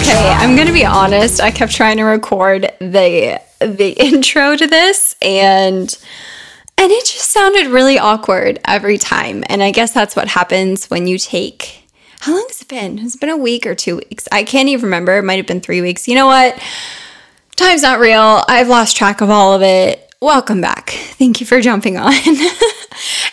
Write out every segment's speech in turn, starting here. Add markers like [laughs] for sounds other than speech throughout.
Okay, I'm gonna be honest. I kept trying to record the the [laughs] intro to this and and it just sounded really awkward every time. And I guess that's what happens when you take how long has it been? It's it been a week or two weeks? I can't even remember. It might have been three weeks. You know what? Time's not real. I've lost track of all of it. Welcome back. Thank you for jumping on. [laughs] and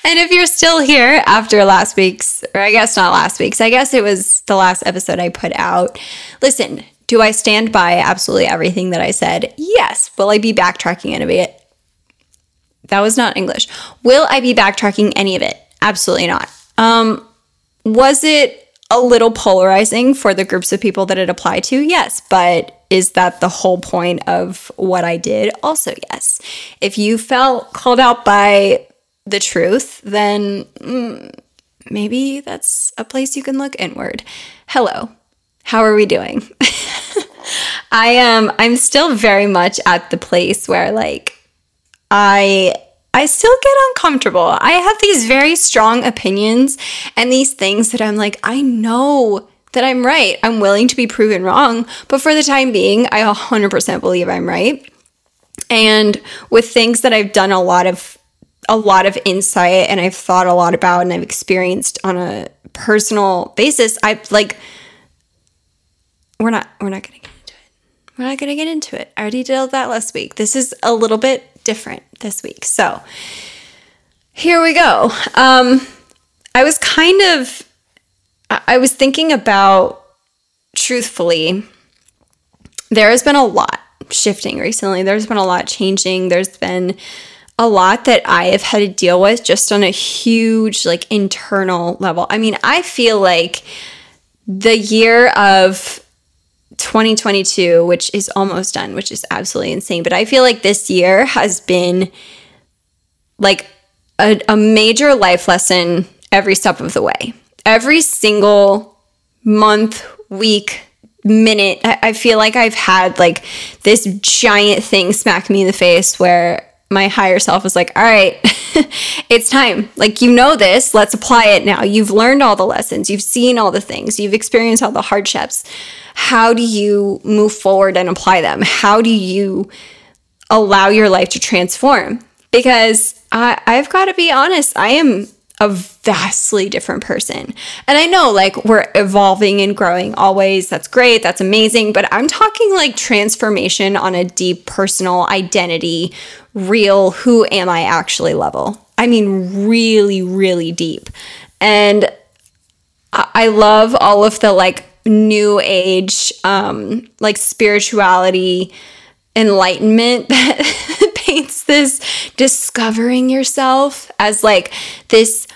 if you're still here after last week's, or I guess not last week's, I guess it was the last episode I put out. Listen, do I stand by absolutely everything that I said? Yes. Will I be backtracking any of it? That was not English. Will I be backtracking any of it? Absolutely not. Um, was it a little polarizing for the groups of people that it applied to? Yes. But is that the whole point of what I did? Also, yes. If you felt called out by the truth, then mm, maybe that's a place you can look inward. Hello. How are we doing? [laughs] I am I'm still very much at the place where like I I still get uncomfortable. I have these very strong opinions and these things that I'm like, I know that I'm right. I'm willing to be proven wrong. But for the time being, I 100% believe I'm right. And with things that I've done a lot of a lot of insight and I've thought a lot about and I've experienced on a personal basis, I've like we're not we're not going to get into it. We're not going to get into it. I already did that last week. This is a little bit different this week. So, here we go. Um I was kind of I was thinking about truthfully, there has been a lot shifting recently. There's been a lot changing. There's been a lot that I have had to deal with just on a huge, like, internal level. I mean, I feel like the year of 2022, which is almost done, which is absolutely insane, but I feel like this year has been like a, a major life lesson every step of the way every single month, week, minute, I, feel like I've had like this giant thing smack me in the face where my higher self is like, all right, [laughs] it's time. Like, you know this, let's apply it now. You've learned all the lessons, you've seen all the things, you've experienced all the hardships. How do you move forward and apply them? How do you allow your life to transform? Because I, I've got to be honest, I am a vastly different person. And I know like we're evolving and growing always. That's great. That's amazing. But I'm talking like transformation on a deep personal identity, real who am I actually level. I mean, really, really deep. And I love all of the like new age, um, like spirituality, enlightenment [laughs] that paints this discovering yourself as like this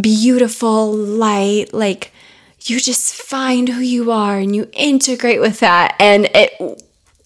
beautiful light, like you just find who you are and you integrate with that. And it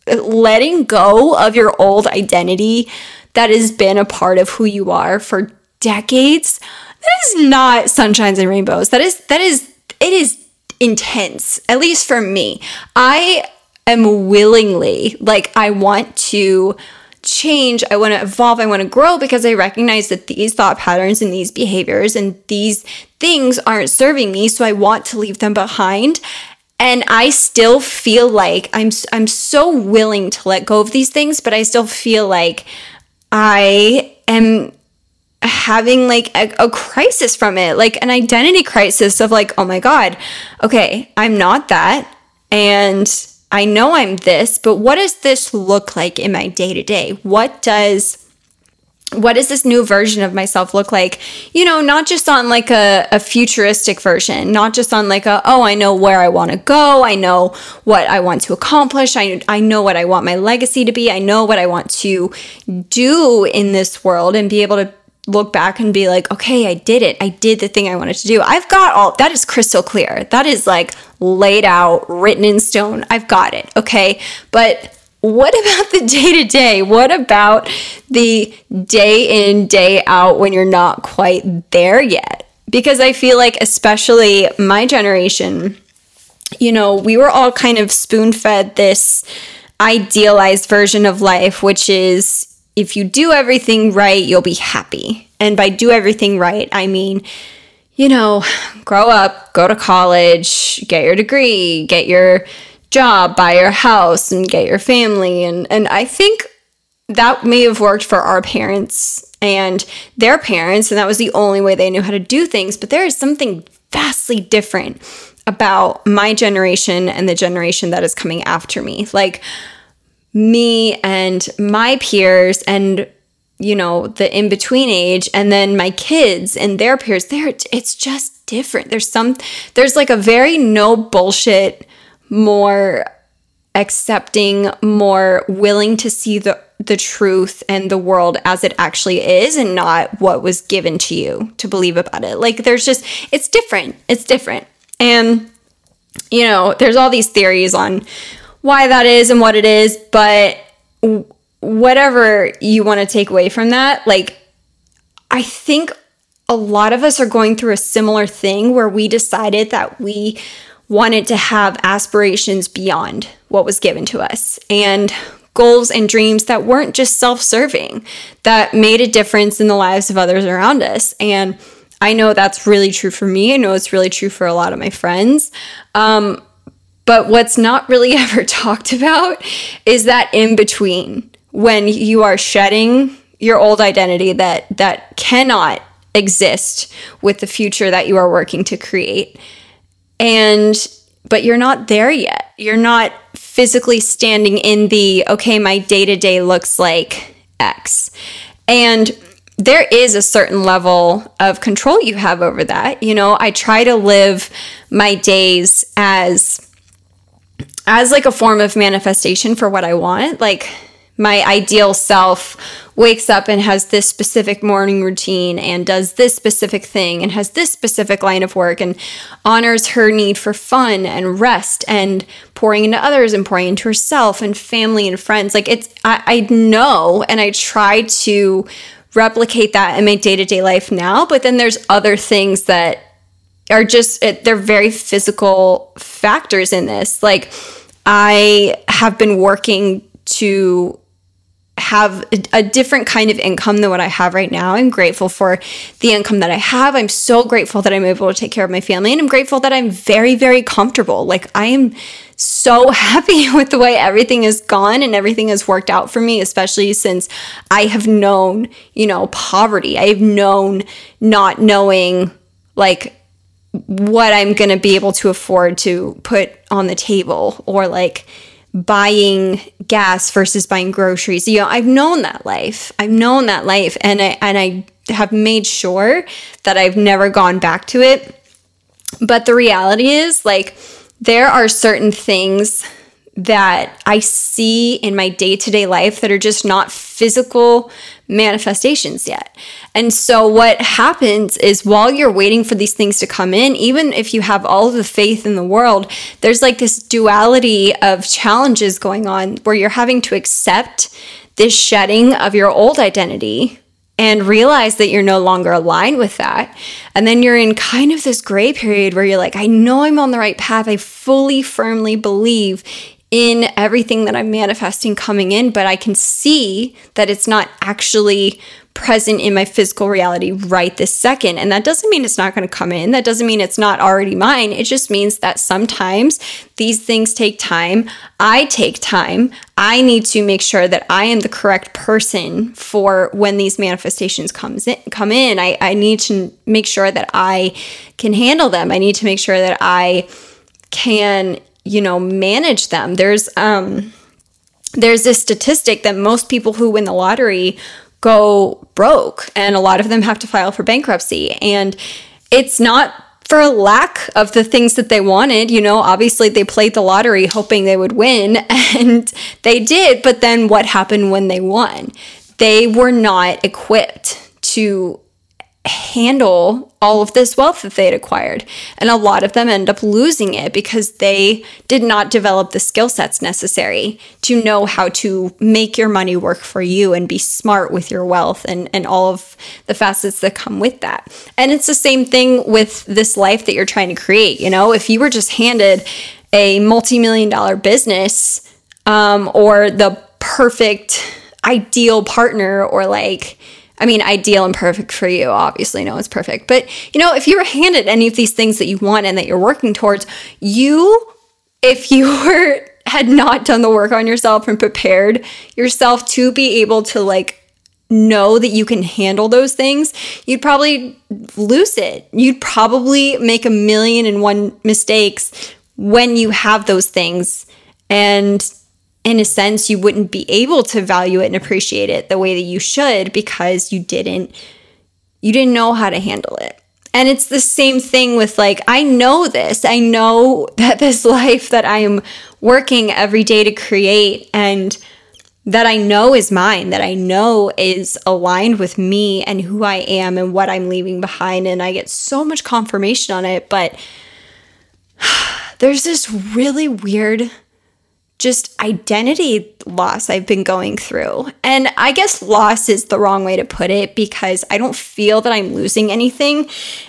letting go of your old identity that has been a part of who you are for decades that is not sunshines and rainbows. That is that is it is intense at least for me. I am willingly like I want to change, I want to evolve, I want to grow because I recognize that these thought patterns and these behaviors and these things aren't serving me, so I want to leave them behind. And I still feel like I'm I'm so willing to let go of these things, but I still feel like I am having like a, a, crisis from it, like an identity crisis of like, oh my God, okay, I'm not that. And I know I'm this, but what does this look like in my day to day? What does what does this new version of myself look like? You know, not just on like a, a futuristic version, not just on like a, oh, I know where I want to go. I know what I want to accomplish. I, I know what I want my legacy to be. I know what I want to do in this world and be able to look back and be like, okay, I did it. I did the thing I wanted to do. I've got all that is crystal clear. That is like laid out, written in stone. I've got it. Okay. But what [laughs] about the day to day? What about the day in, day out when you're not quite there yet? Because I feel like, especially my generation, you know, we were all kind of spoon fed this idealized version of life, which is if you do everything right, you'll be happy. And by do everything right, I mean, you know, grow up, go to college, get your degree, get your job, buy your house, and get your family. And, and I think that may have worked for our parents and their parents, and that was the only way they knew how to do things. But there is something vastly different about my generation and the generation that is coming after me. Like me and my peers and you know the in between age and then my kids and their peers there it's just different. There's some there's like a very no bullshit more accepting more willing to see the the truth and the world as it actually is and not what was given to you to believe about it. Like there's just it's different. It's different. And you know there's all these theories on why that is and what it is, but whatever you want to take away from that, like, I think a lot of us are going through a similar thing where we decided that we wanted to have aspirations beyond what was given to us and goals and dreams that weren't just self serving, that made a difference in the lives of others around us. And I know that's really true for me. I know it's really true for a lot of my friends. Um, but what's not really [laughs] ever talked about is that in between when you are shedding your old identity that that cannot exist with the future that you are working to create. And but you're not there yet. You're not physically standing in the okay, my day-to-day looks like X. And there is a certain level of control you have over that. You know, I try to live my days as as like a form of manifestation for what I want. Like my ideal self wakes up and has this specific morning routine and does this specific thing and has this specific line of work and honors her need for fun and rest and pouring into others and pouring into herself and family and friends. Like it's, I, I know and I try to replicate that in my day to day life now, but then there's other things that are just they're very physical factors in this like i have been working to have a, different kind of income than what I have right now. I'm grateful for the income that I have. I'm so grateful that I'm able to take care of my family and I'm grateful that I'm very very comfortable. Like I am so [laughs] happy with the way everything has gone and everything has worked out for me, especially since I have known, you know, poverty. I have known not knowing like what I'm going to be able to afford to put on the table or like buying gas versus buying groceries. You know, I've known that life. I've known that life and I and I have made sure that I've never gone back to it. But the reality is like there are certain things that I see in my day to day life that are just not physical manifestations yet. And so, what happens is while you're waiting for these things to come in, even if you have all of the faith in the world, there's like this duality of challenges going on where you're having to accept this shedding of your old identity and realize that you're no longer aligned with that. And then you're in kind of this gray period where you're like, I know I'm on the right path. I fully, firmly believe in everything that I'm manifesting coming in, but I can see that it's not actually present in my physical reality right this second. And that doesn't mean it's not going to come in. That doesn't mean it's not already mine. It just means that sometimes these things take time. I take time. I need to make sure that I am the correct person for when these manifestations comes in come in. I, I need to make sure that I can handle them. I need to make sure that I can you know manage them there's um there's this statistic that most people who win the lottery go broke and a lot of them have to file for bankruptcy and it's not for a lack of the things that they wanted. You know, obviously they played the lottery hoping they would win, [laughs] and they did. But then what happened when they won? They were not equipped to handle all of this wealth that they had acquired. And a lot of them end up losing it because they did not develop the skill sets necessary to know how to make your money work for you and be smart with your wealth and, and all of the facets that come with that. And it's the same thing with this life that you're trying to create. You know, if you were just handed a multi million dollar business um, or the perfect ideal partner or like, I mean, ideal and perfect for you. Obviously, no one's perfect. But, you know, if you were handed any of these things that you want and that you're working towards, you if you [laughs] were had not done the work on yourself and prepared yourself to be able to like know that you can handle those things, you'd probably lose it. You'd probably make a million and one mistakes when you have those things. And in a sense, you wouldn't be able to value it and appreciate it the way that you should because you didn't you didn't know how to handle it. And it's the same thing with like, I know this. I know [laughs] that this life that I am working every day to create and that I know is mine, that I know is aligned with me and who I am and what I'm leaving behind. And I get so much confirmation on it. But [sighs] there's this really weird just identity loss I've been going through. And I guess loss is the wrong way to put it because I don't feel that I'm losing anything.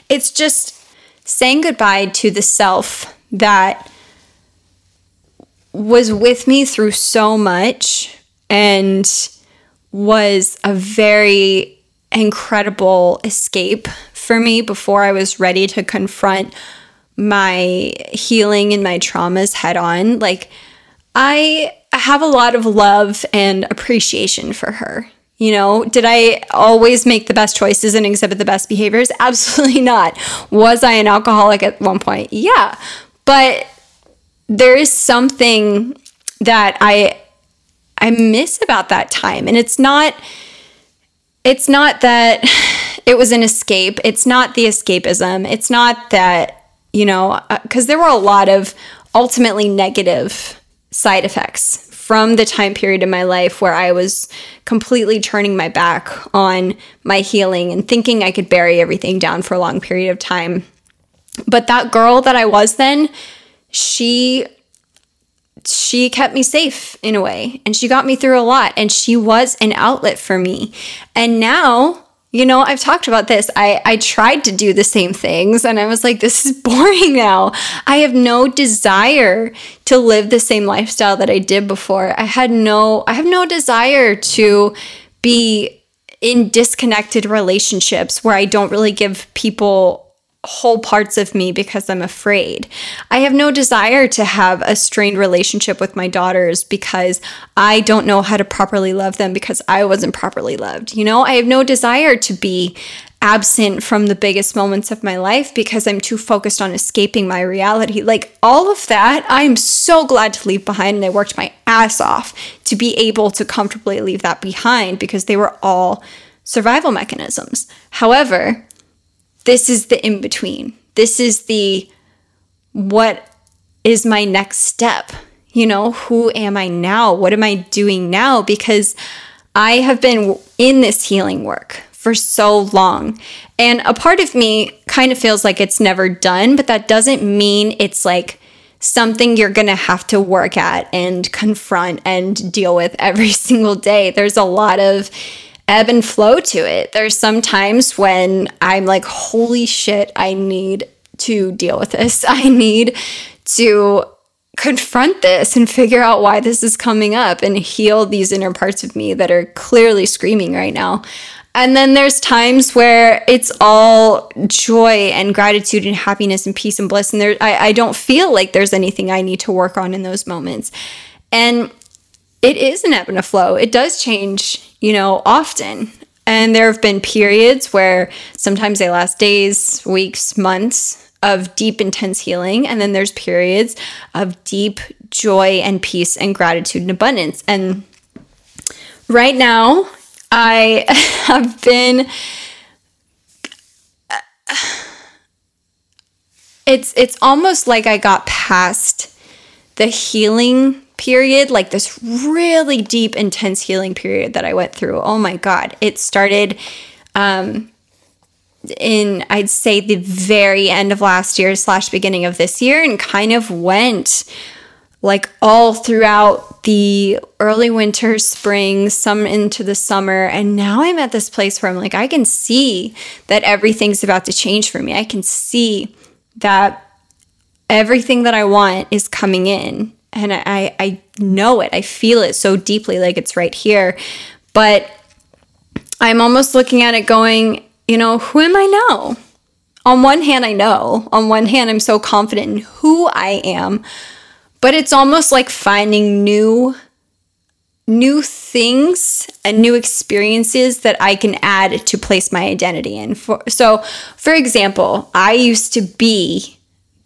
It's just saying goodbye to the self that was with me through so much and was a very incredible escape for me before I was ready to confront my healing and my traumas head on. Like, I have a lot of love and appreciation for her. You know, did I always make the best choices and exhibit the best behaviors? [laughs] Absolutely not. Was I an alcoholic at one point? Yeah. But there is something that I I miss about that time and it's not it's not that [sighs] it was an escape. It's not the escapism. It's not that, you know, uh, cuz there were a lot of ultimately negative side effects from the time period in my life where I was completely turning my back on my healing and thinking I could bury everything down for a long period of time. But that girl that I was then, she she kept me safe in a way and she got me through a lot and she was an outlet for me. And now you know, I've talked about this. I, I tried to do the same things and I was like, this is [laughs] boring now. I have no desire to live the same lifestyle that I did before. I had no, I have no desire to be in disconnected relationships where I don't really give people whole parts of me because I'm afraid. I have no desire to have a strained relationship with my daughters because I don't know how to properly love them because I wasn't properly loved. You know, I have no desire to be absent from the biggest moments of my life because I'm too focused on escaping my reality. Like all of that, I'm so glad to leave behind and I worked my ass off to be able to comfortably leave that behind because they were all survival mechanisms. However, this is the in between. This is the what is my next step? You know, who am I now? What am I doing now? Because I have been in this healing work for so long. And a part of me kind of feels like it's never done, but that doesn't mean it's like something you're going to have to work at and confront and deal with every [laughs] single day. There's a lot of ebb and flow to it. There's some times when I'm like, holy shit, I need to deal with this. [laughs] I need to confront this and figure out why this is coming up and heal these inner parts of me that are clearly screaming right now. And then there's times where it's all joy and gratitude and happiness and peace and bliss. And there, I, I don't feel like there's anything I need to work on in those moments. And it is an ebb and a flow. It does change, you know, often. And there have been periods where sometimes they last days, weeks, months of deep, intense healing. And then there's periods of deep joy and peace and gratitude and abundance. And right now, I [laughs] have been. [sighs] It's it's almost like I got past the healing period, like this really deep, intense healing period that I went through. Oh my God. It started um, in, I'd say, the very end of last year slash beginning of this year and kind of went like all throughout the early winter, spring, some into the summer. And now I'm at this place where I'm like, I can see that everything's about to change for me. I can see that everything that I want is coming in and I, I know it. I feel it so deeply, like it's right here. But I'm almost looking at it going, you know, who am I now? On one hand, I know. On one hand, I'm so confident in who I am. but it's almost like finding new new things and new experiences that I can add to place my identity in. For, so, for example, I used to be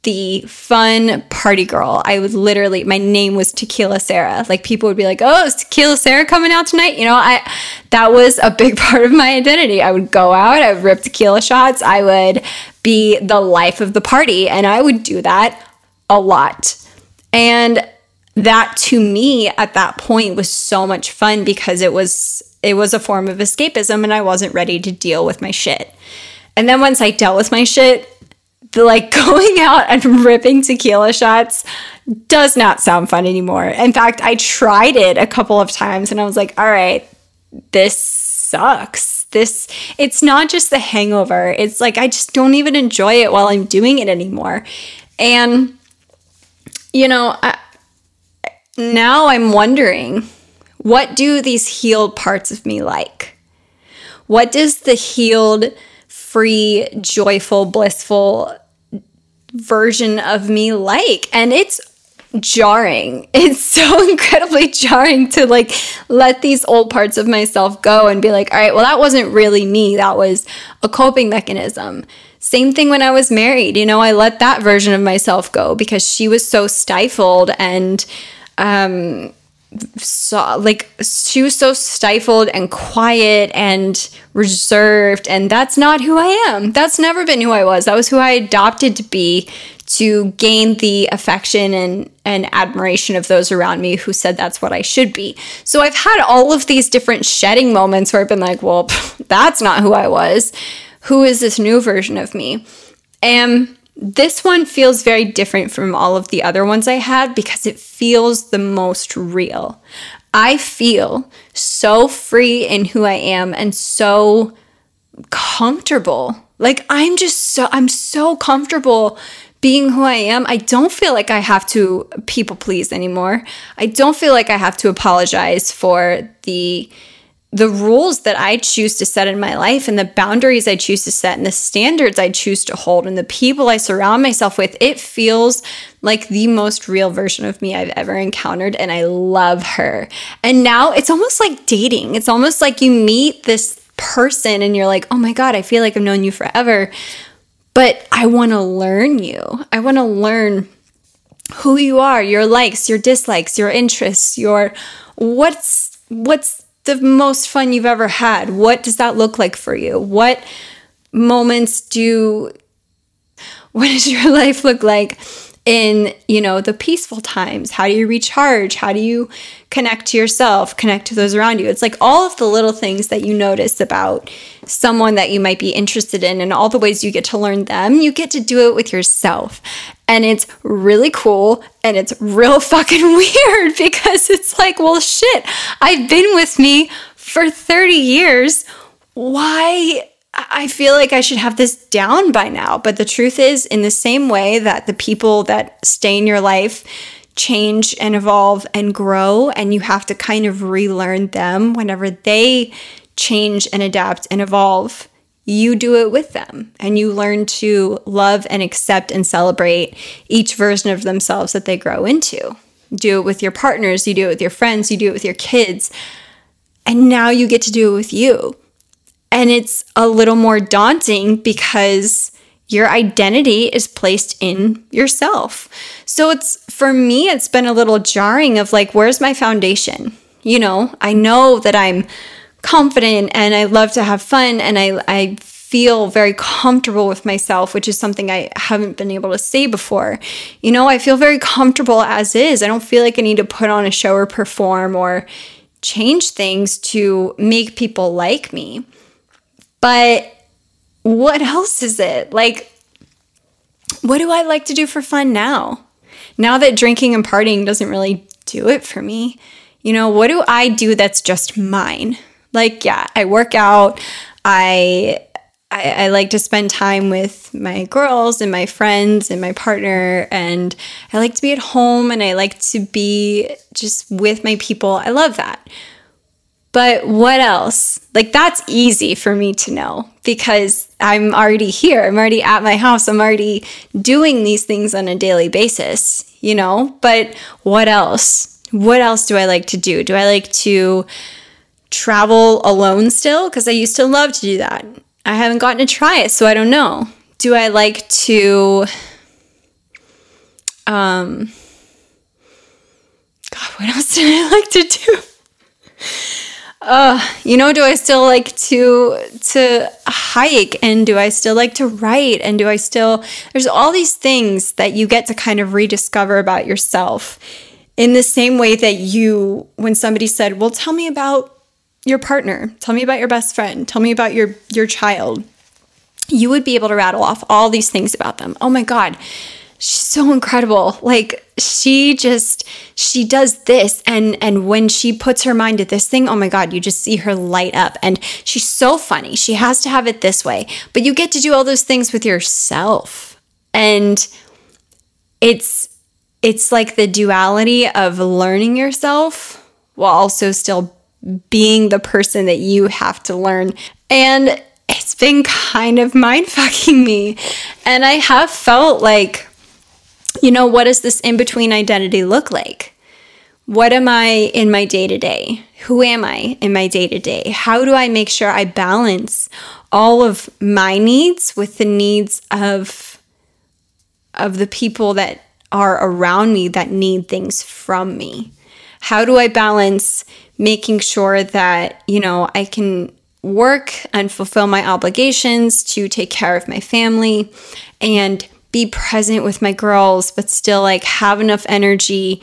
the fun party girl. I would literally, my name was Tequila Sarah. Like people would be like, "Oh, is Tequila Sarah coming out tonight?" You know, I that was a big [laughs] part of my identity. I would go out, I would rip tequila shots, I would be the life of the party, and I would do that a lot. And that to me at that point was so much fun because it was it was a form of escapism and I wasn't ready to deal with my shit. And then once I dealt with my shit, the like [laughs] going out and ripping tequila shots does not sound fun anymore. In fact, I tried it a couple of times and I was like, all right, this sucks. This, it's not just the hangover. It's like I just don't even enjoy it while I'm doing it anymore. And, you know, I, now I'm wondering what do these healed parts of me like? What does the healed, free, joyful, blissful version of me like? And it's jarring. [laughs] It's so [laughs] incredibly jarring to like let these old parts of myself go and be like, all right, well, that wasn't really me. That was a coping mechanism. Same thing when I was married. You know, I let that version of myself go because she was so stifled and um so like she was so stifled and quiet and reserved and that's not who I am. That's never been who I was. That was who I adopted to be to gain the affection and and admiration of those around me who said that's what I should be. So I've had all of these different shedding moments where I've been like, well, [laughs] that's not who I was. Who is this new version of me? And this one feels very different from all of the other ones I had because it feels the most real. I feel so free in who I am and so comfortable. Like I'm just so I'm so comfortable being who I am. I don't feel like I have to people please anymore. I don't feel like I have to apologize for the the rules that I choose to set in my life and the boundaries I choose to set and the standards I choose to hold and the people I surround myself with, it feels like the most real version of me I've ever encountered. And I love her. And now it's almost like dating. It's almost like you meet this person and you're like, oh my God, I feel like I've known you forever. But I want to learn you. I want to learn who you are, your likes, your dislikes, your interests, your what's what's the most fun you've ever had? What does that look like for you? What moments do [laughs] what does your life look like in, you know, the peaceful times? How do you recharge? How do you connect to yourself, connect to those around you? It's like all of the little things that you notice about someone that you might be interested in and all the ways you get to learn them, you get to do it with yourself. And it's really cool and it's real [laughs] fucking weird [laughs] because it's like, well, shit, I've been with me for 30 years. Why? I feel like I should have this down by now. But the truth is, in the same way that the people that stay in your life change and evolve and grow, and you have to kind of relearn them whenever they change and adapt and evolve, you do it with them and you learn to love and accept and celebrate each version of themselves that they grow into. do it with your partners, you do it with your friends, you do it with your kids. And now you get to do it with you. And it's a little more daunting because your identity is placed in yourself. So it's for me, it's been a little jarring of like, where's my foundation? You know, I know that I'm confident and I love to have fun and I, I feel very comfortable with myself, which is something I haven't been able to say before. You know, I feel very comfortable as is. I don't feel like I need to put on a show or perform or change things to make people like me. But what else is it? Like, what do I like to do for fun now? Now that drinking and partying doesn't really do it for me, you know, what do I do that's just mine? Like, yeah, I work out. I, I, I like to spend time with my girls and my friends and my partner, and I like to be at home and I like to be just with my people. I love that. But what else? Like, that's easy for me to know because I'm already here. I'm already at my house. I'm already doing these things on a daily basis, you know? But what else? What else do I like to do? Do I like to travel alone still? Because I used to love to do that. I haven't gotten to try it, so I don't know. Do I like to, um, God, what else [laughs] did I like to do? Uh, you know, do I still like to to hike and do I still like to write and do I still there's all these things that you get to kind of rediscover about yourself in the same way that you when somebody said, "Well, tell me about your partner. Tell me about your best friend. Tell me about your your child." You would be able to rattle off all these things about them. Oh my god she's so incredible. Like she just she does this and and when she puts her mind to this thing oh my god you just see her light up. And she's so funny. She has to have it this way. But you get to do all those things with yourself. And it's it's like the duality of learning yourself while also still being the person that you have to learn. And it's been kind of mind fucking me. And i have felt like you know, what does this in between identity look like? What am I in my day to day? Who am I in my day to day? How do I make sure I balance all of my needs with the needs of of the people that are around me that need things from me? How do I balance making sure that, you know, I can work and fulfill my obligations to take care of my family and be present with my girls, but still like have enough energy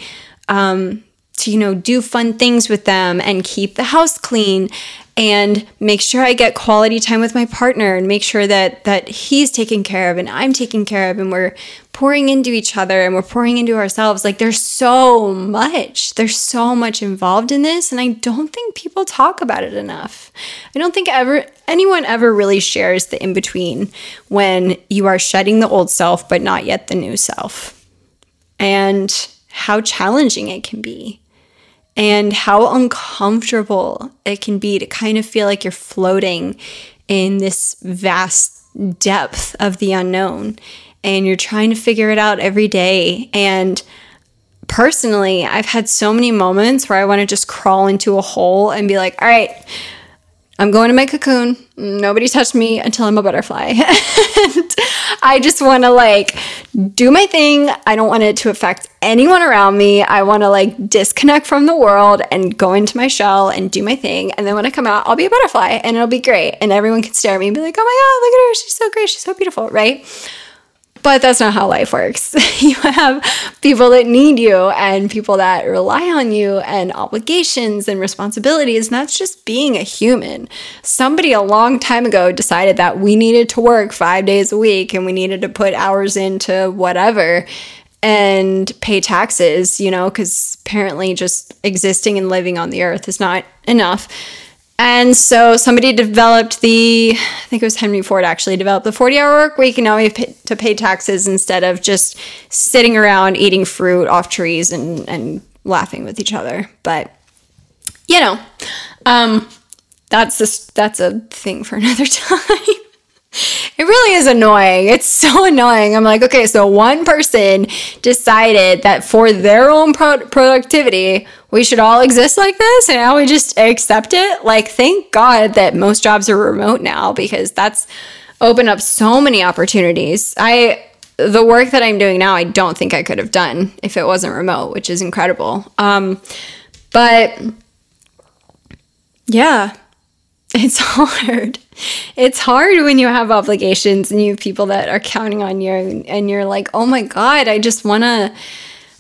um, to, you know, do fun things with them and keep the house clean and make sure I get quality time with my partner and make sure that that he's taken care of and I'm taken care of and we're pouring into each other and we're pouring into ourselves. Like there's so much. There's so much involved in this and I don't think people talk about it enough. I don't think ever anyone ever really shares the in between when you are shedding the old self but not yet the new self. And how challenging it can be and how uncomfortable it can be to kind of feel like you're floating in this vast depth of the unknown and you're trying to figure it out every day. And personally, I've had so many moments where I want to just crawl into a hole and be like, all right, I'm going to my cocoon. Nobody touched me until I'm a butterfly. [laughs] and I just want to like do my thing. I don't want it to affect anyone around me. I want to like disconnect from the world and go into my shell and do my thing. And then when I come out, I'll be a butterfly and it'll be great. And everyone can stare at me and be like, oh my God, look at her. She's so great. She's so beautiful. Right. But that's not how life works. [laughs] you have people that need you and people that rely on you and obligations and responsibilities. And that's just being a human. Somebody a long time ago decided that we needed to work five days a week and we needed to put hours into whatever and pay taxes, you know, because apparently just existing and living on the earth is not enough. And so somebody developed the, I think it was Henry Ford actually developed the 40 hour work week. And now we have to pay taxes instead of just sitting around eating fruit off trees and, and laughing with each other. But, you know, um, that's just, that's a thing for [laughs] another time. It really is annoying. It's so annoying. I'm like, okay, so one person decided that for their own pro- productivity, we should all exist like this, and now we just accept it. Like, thank God that most jobs are remote now because that's opened up so many opportunities. I the work that I'm doing now, I don't think I could have done if it wasn't remote, which is incredible. Um, but yeah, [laughs] it's hard. It's hard when you have obligations and you have people that are counting on you and you're like, "Oh my god, I just want to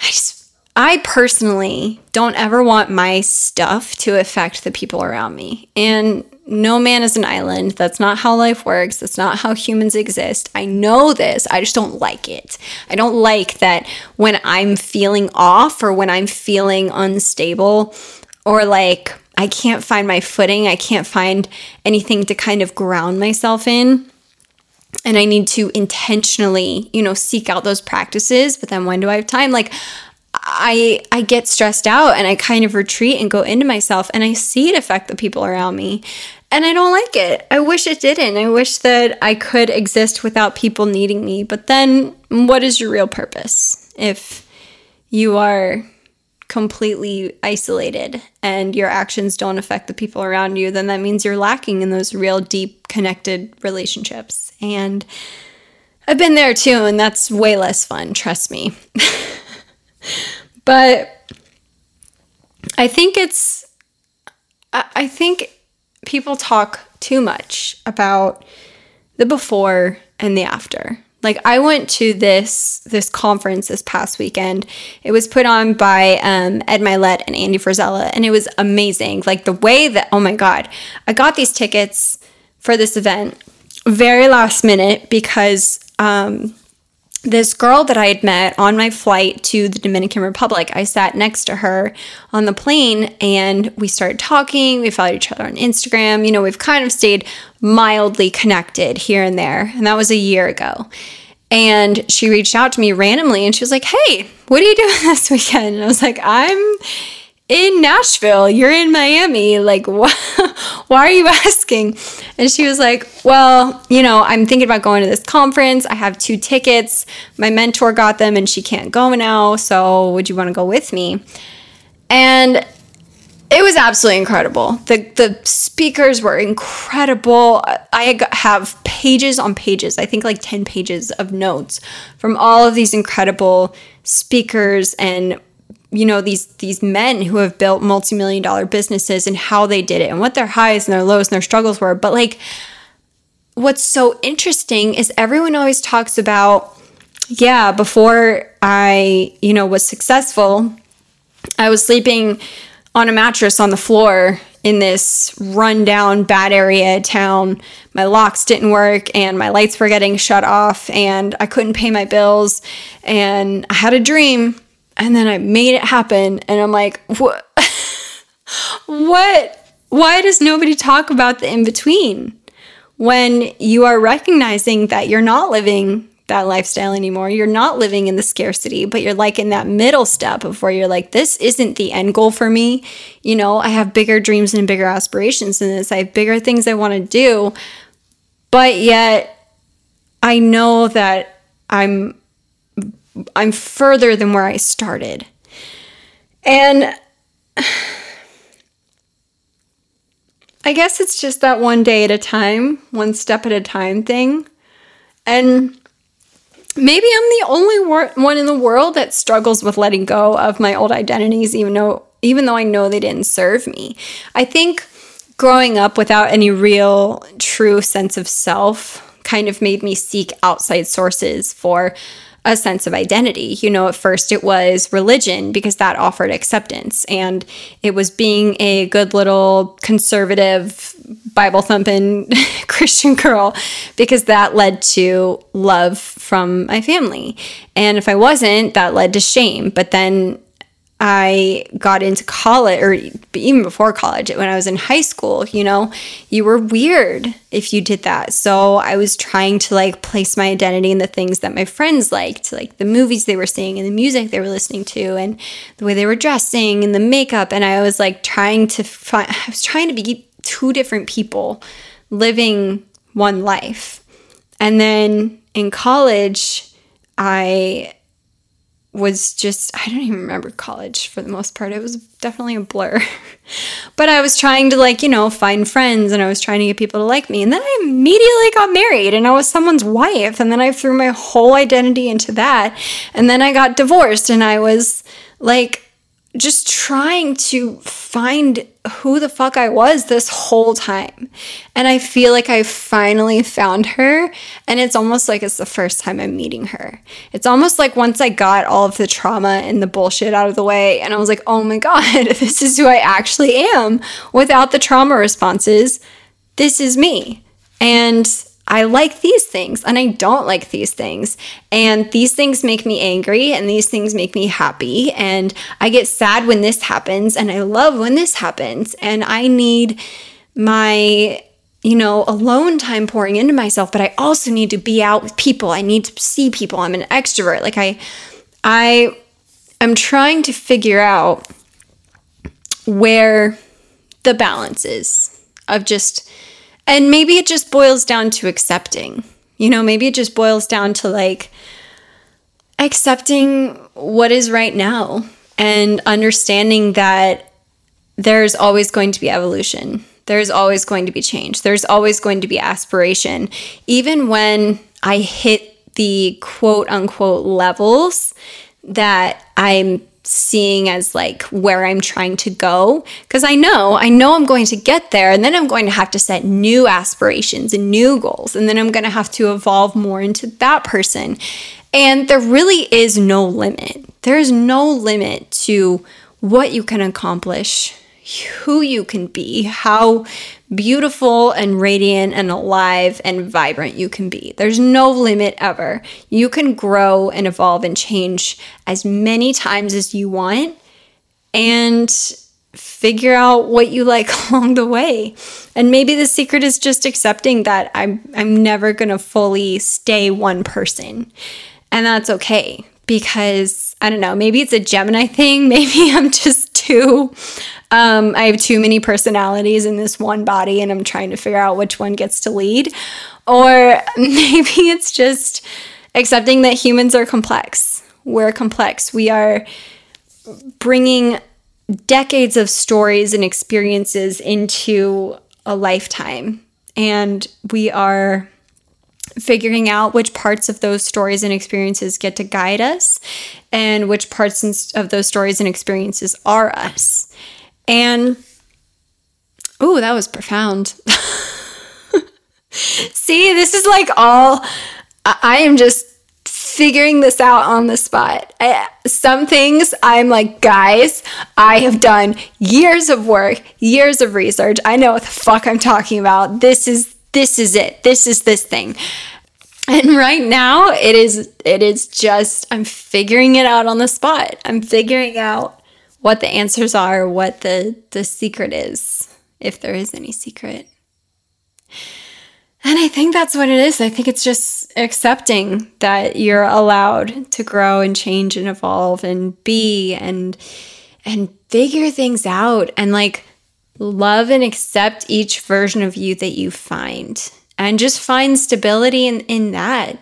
I just I personally don't ever want my stuff to affect the people around me. And no man is an island. That's not how life works. That's not how humans exist. I know this. I just don't like it. I don't like that when I'm feeling off or when I'm feeling unstable or like I can't find my footing. I can't find anything to kind of ground myself in. And I need to intentionally, you know, seek out those practices. But then when do I have time? Like, I I get stressed out and I kind of retreat and go into myself and I see it affect the people around me. And I don't like it. I wish it didn't. I wish that I could exist without people needing me. But then what is your real purpose if you are completely isolated and your actions don't affect the people around you, then that means you're lacking in those real deep connected relationships. And I've been there too, and that's way less fun, trust me. [laughs] but I think it's, I think people talk too much about the before and the after. Like I went to this this conference this past weekend. It was put on by um, Ed Mylett and Andy Frisella, and it was amazing. Like the way that oh my god, I got these tickets for this event very last minute because um, this girl that I had met on my flight to the Dominican Republic, I sat next to her on the plane and we started talking. We followed each other on Instagram. You know, we've kind of stayed mildly connected here and there. And that was a year ago. And she reached out to me randomly and she was like, Hey, what are you doing [laughs] this weekend? And I was like, I'm in Nashville. You're in Miami. Like, [laughs] wh- why are you asking? And she was like, Well, you know, I'm thinking about going to this conference. I have two tickets. My mentor got them and she can't go now. So, would you want to go with me? And it was absolutely incredible. The the speakers were incredible. I have pages on pages. I think like 10 pages of notes from all of these incredible speakers and you know these these men who have built multi-million dollar businesses and how they did it and what their highs and their lows and their struggles were. But like what's so interesting is everyone always talks about yeah before i you know was successful i was sleeping on a mattress on the floor in this rundown bad area town. My locks didn't work and my lights were getting shut off and i couldn't pay my bills and i had a dream and then I made it happen. And I'm like, what? [laughs] what? Why does nobody talk about the in between? When you are recognizing that you're not living that lifestyle anymore, you're not living in the scarcity, but you're like in that middle step of where you're like, this isn't the end goal for me. You know, I have bigger dreams and bigger aspirations than this. I have bigger things I want to do. But yet, I know that I'm I'm further than where I started. And I guess it's just that one day at a time, one step at a time thing. And maybe I'm the only wor- one in the world that struggles with letting go of my old identities even though even though I know they didn't serve me. I think growing up without any real true sense of self kind of made me seek outside sources for a sense of identity. You know, at first it was religion because that offered acceptance, and it was being a good little conservative, Bible thumping [laughs] Christian girl because that led to love from my family. And if I wasn't, that led to shame. But then I got into college, or even before college, when I was in high school, you know, you were weird if you did that. So I was trying to like place my identity in the things that my friends liked, like the movies they were seeing and the music they were listening to and the way they were dressing and the makeup. And I was like trying to find, I was trying to be two different people living one life. And then in college, I was just, I don't even remember college for the most part. It was definitely a blur. [laughs] but I was trying to, like, you know, find friends and I was trying to get people to like me. And then I immediately got married and I was someone's wife. And then I threw my whole identity into that. And then I got divorced and I was like, just trying to find who the fuck I was this whole time. And I feel like I finally found her. And it's almost like it's the first time I'm meeting her. It's almost like once I got all of the trauma and the bullshit out of the way, and I was like, oh my God, [laughs] this is who I actually am without the trauma responses. This is me. And I like these things and I don't like these things. And these things make me angry and these things make me happy. And I get sad when this happens and I love when this happens. And I need my you know, alone time pouring into myself, but I also need to be out with people. I need to see people. I'm an extrovert. Like I I I'm trying to figure out where the balance is of just, and maybe it just boils down to accepting. You know, maybe it just boils down to like accepting what is right now and understanding that there's always going to be evolution. There's always going to be change. There's always going to be aspiration. Even when I hit the quote unquote levels that I'm seeing as like where I'm trying to go because I know I know I'm going to get there and then I'm going to have to set new aspirations and new goals and then I'm going to have to evolve more into that person. And there really is no limit. There is no limit to what you can accomplish who you can be, how beautiful and radiant and alive and vibrant you can be. There's no limit ever. You can grow and evolve and change as many times as you want and figure out what you like [laughs] along the way. And maybe the secret is just accepting that I'm I'm never going to fully stay one person. And that's okay because I don't know, maybe it's a Gemini thing, [laughs] maybe I'm just too um, I have too many personalities in this one body and I'm trying to figure out which one gets to lead. Or [laughs] maybe it's just accepting that humans are complex. We're complex. We are bringing decades of stories and experiences into a lifetime. And we are figuring out which parts of those stories and experiences get to guide us and which parts of those stories and experiences are us. And oh, that was profound. [laughs] See, this is like all I am just figuring this out on the spot. I, some things I'm like, guys, I have done years of work, years of research. I know what the fuck I'm talking about. This is this is it. This is this thing. And right now it is it is just I'm figuring it out on the spot. I'm figuring out what the answers are, what the, the secret is, if there is any secret. And I think that's what it is. I think it's just accepting that you're allowed to grow and change and evolve and be and and figure things out and like love and accept each version of you that you find and just find stability in, in that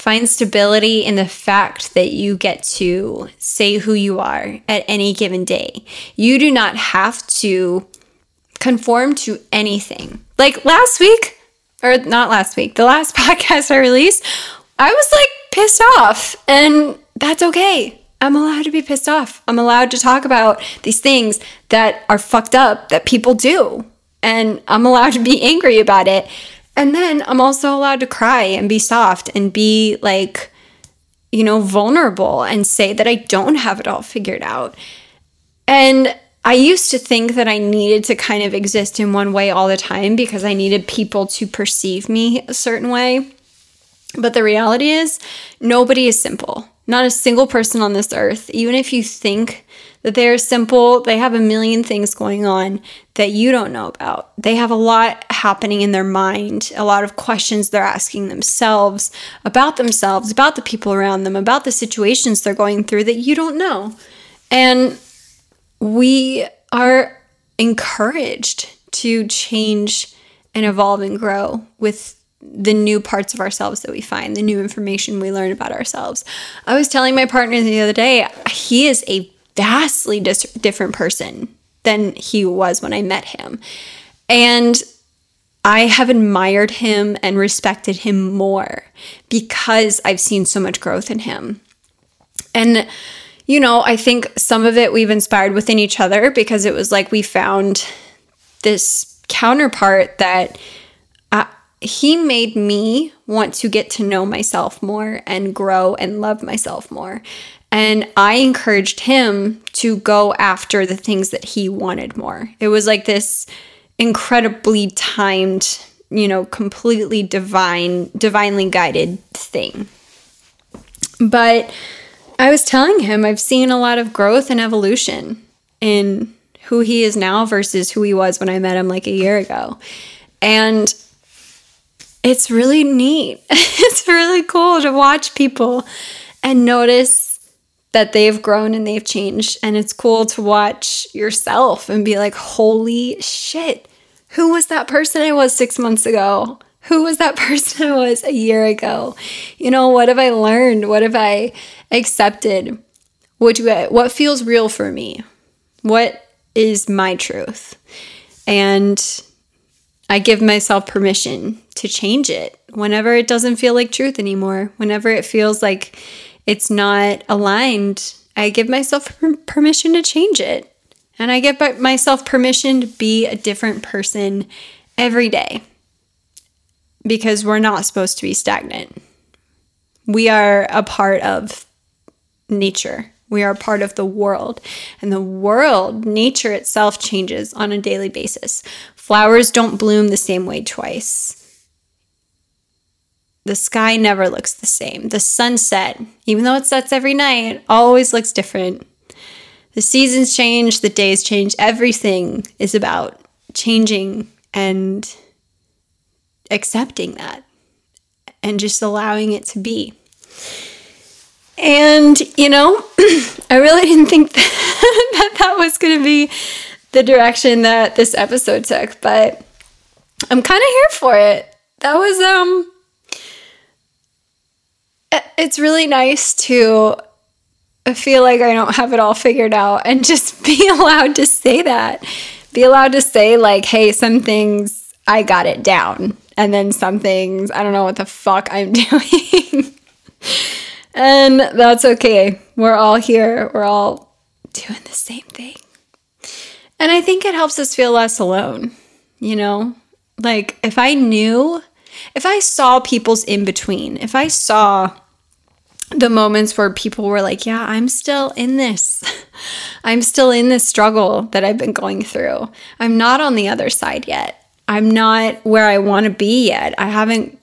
Find stability in the fact that you get to say who you are at any given day. You do not have to conform to anything. Like last week, or not last week, the last [laughs] podcast I released, I was like pissed off, and that's okay. I'm allowed to be pissed off. I'm allowed to talk about these things that are fucked up that people do. And I'm allowed to be [laughs] angry about it. And then I'm also allowed to cry and be soft and be like, you know, vulnerable and say that I don't have it all figured out. And I used to think that I needed to kind of exist in one way all the time because I needed people to perceive me a certain way. But the reality is, nobody is simple. Not a single person on this earth, even if you think that they're simple, they have a million things going on that you don't know about. They have a lot happening in their mind, a lot of questions they're asking themselves about themselves, about the people around them, about the situations they're going through that you don't know. And we are encouraged to change and evolve and grow with the new parts of ourselves that we find, the new information we learn about ourselves. I was telling my partner the other day, he is a vastly dis- different person than he was when I met him. And I have admired him and respected him more because I've seen so much growth in him. And, you know, I think some of it we've inspired within each other because it was like we found this counterpart that he made me want to get to know myself more and grow and love myself more. And I encouraged him to go after the things that he wanted more. It was like this incredibly timed, you know, completely divine, divinely guided thing. But I was telling him I've seen a lot of growth and evolution in who he is now versus who he was when I met him like a year ago. And it's really neat. [laughs] it's really cool to watch people and notice that they've grown and they've changed. And it's cool to watch yourself and be like, holy shit, who was that person I was six months ago? Who was that [laughs] person I was a year ago? You know, what have I learned? What have I accepted? What do I, what feels real for me? What is my truth? And I give myself permission to change it whenever it doesn't feel like truth anymore, whenever it feels like it's not aligned. I give myself [laughs] permission to change it. And I give myself permission to be a different person every day because we're not supposed to be stagnant. We are a part of nature. We are part of the world. And the world, nature itself, changes on a daily basis. Flowers don't bloom the same way twice. The sky never looks the same. The sunset, even though it sets every night, always looks different. The seasons change, the days change. Everything is about changing and accepting that and just allowing it to be. And, you know, [clears throat] I really didn't think that [laughs] that, that was going to be the direction that this episode took, but I'm kind of here for it. That was, um, it's really nice to feel like I don't have it all figured out [laughs] and just be [laughs] allowed to say that. Be allowed to say, like, hey, some things I got it down. And then some things I don't know what the fuck I'm [laughs] doing. And that's okay. We're all here. We're all doing the same thing. And I think it helps us feel less alone, you know? Like if I knew, if I saw people's in between, if I saw the moments where people were like, yeah, I'm still in this. [laughs] I'm still in this struggle that I've been going through. I'm not on the other side yet. I'm not where I want to be yet. I haven't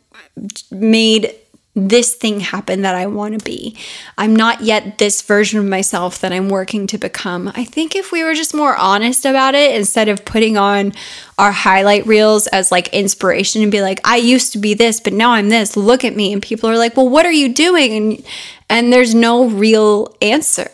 made this thing happen that I want to be. I'm not yet this version of myself that I'm working to become. I think if we were just more honest about it instead of putting on our highlight reels as like inspiration and be like, I used to be this, but now I'm this. Look at me. And people are like, well, what are you doing? And, and there's no real answer.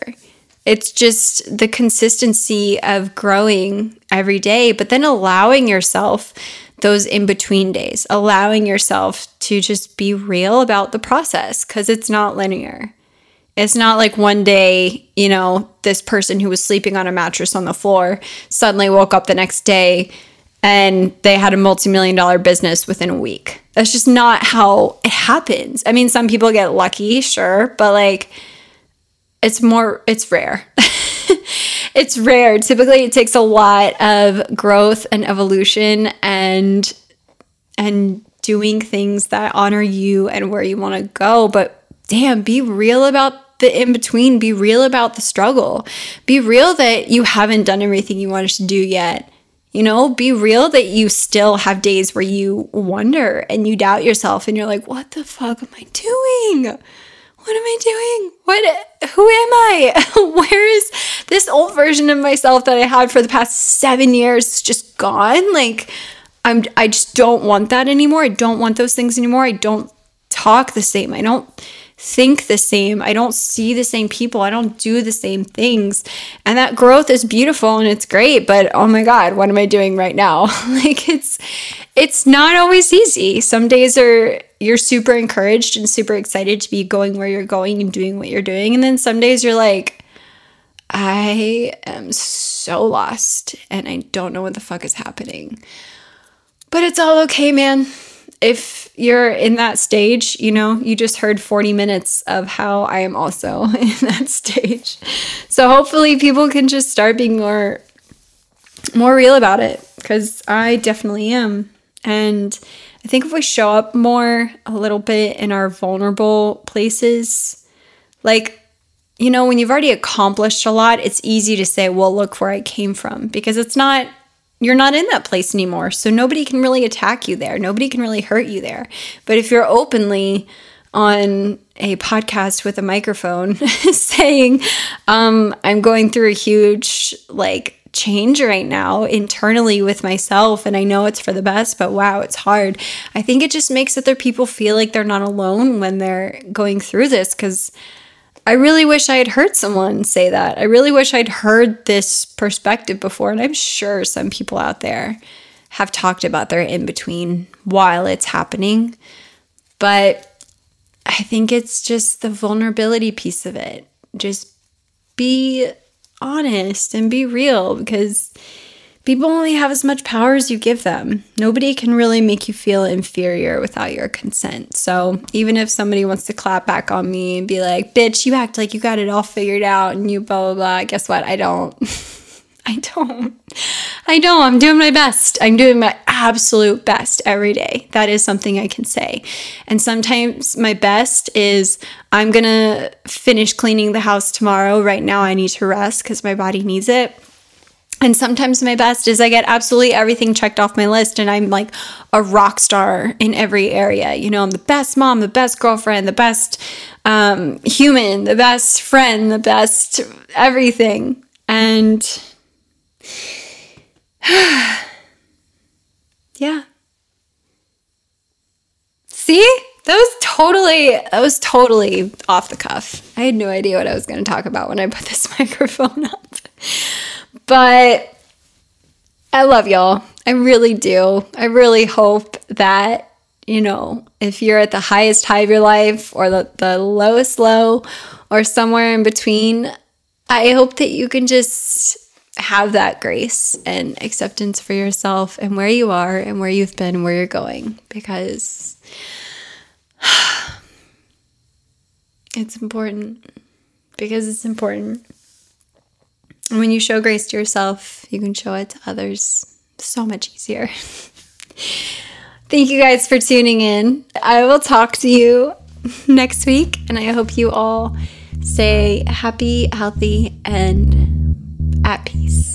It's just the consistency of growing every day, but then allowing yourself those in between days, allowing yourself to just be real about the process because it's not linear. It's not like one day, you know, this person who was sleeping on a mattress on the floor suddenly woke up the next day and they had a multi million dollar business within a week. That's just not how it happens. I mean, some people get lucky, sure, but like it's more, it's rare. [laughs] [laughs] it's rare. Typically, it takes a lot of growth and evolution and and doing things that honor you and where you want to go. But damn, be real about the in between. Be real about the struggle. Be real that you haven't done everything you wanted to do yet. You know, be real that you still have days where you wonder and you doubt yourself and you're like, what the fuck am I doing? What am I doing? What who am I? [laughs] Where is this old version of myself that I had for the past 7 years just gone? Like I'm I just don't want that anymore. I don't want those things anymore. I don't talk the same. I don't think the same. I don't see the same people. I don't do the same things. And that growth is beautiful and it's great, but oh my god, what am I doing right now? [laughs] like it's it's not always easy. Some days are you're super encouraged and super excited to be going where you're going and doing what you're doing. And then some days you're like, I am so lost and I don't know what the fuck is happening. But it's all okay, man. If you're in that stage, you know, you just heard 40 minutes of how I am also [laughs] in that stage. So hopefully people can just start being more more real about it cuz I definitely am. And I think if we show up more a little bit in our vulnerable places, like, you know, when you've already accomplished a lot, it's easy to say, well, look where I came from because it's not, you're not in that place anymore. So nobody can really attack you there. Nobody can really hurt you there. But if you're openly on a podcast with a microphone [laughs] saying, um, I'm going through a huge, like, change right now internally with myself. And I know it's for the best, but wow, it's hard. I think it just makes other people feel like they're not alone when they're going through this because I really wish I had heard someone say that. I really wish I'd heard this perspective before. And I'm sure some people out there have talked about their in between while it's happening. But I think it's just the vulnerability piece of it. Just be honest and be real because people only have as much power as you give them. Nobody can really make you feel inferior without your consent. So even if somebody wants to clap back on me and be like, bitch, you act like you got it all figured out and you blah, blah, blah, guess what? I don't. [laughs] [laughs] I don't. I know I'm doing my best. I'm doing my absolute best every day. That is something I can say. And sometimes my best is I'm going to finish cleaning the house tomorrow. Right now, I need to rest because my body needs it. And sometimes my best is I get absolutely everything checked off my list and I'm like a rock star in every area. You know, I'm the best mom, the best girlfriend, the best um, human, the best friend, the best everything. And [sighs] yeah. See? That was totally that was totally off the cuff. I had no idea what I was going to talk about when I put [laughs] this microphone up. But I love y'all. I really do. I really hope that, you know, if you're at the highest high of your life or the, the lowest low or somewhere in between, I hope that you can just have that grace and acceptance for yourself and where you are and where you've been where you're going because [sighs] it's important. Because it's important. And when you show grace to yourself, you can show it to others so much easier. [laughs] Thank you guys for tuning in. I will talk to you [laughs] next week, and I hope you all stay happy, healthy, and at peace.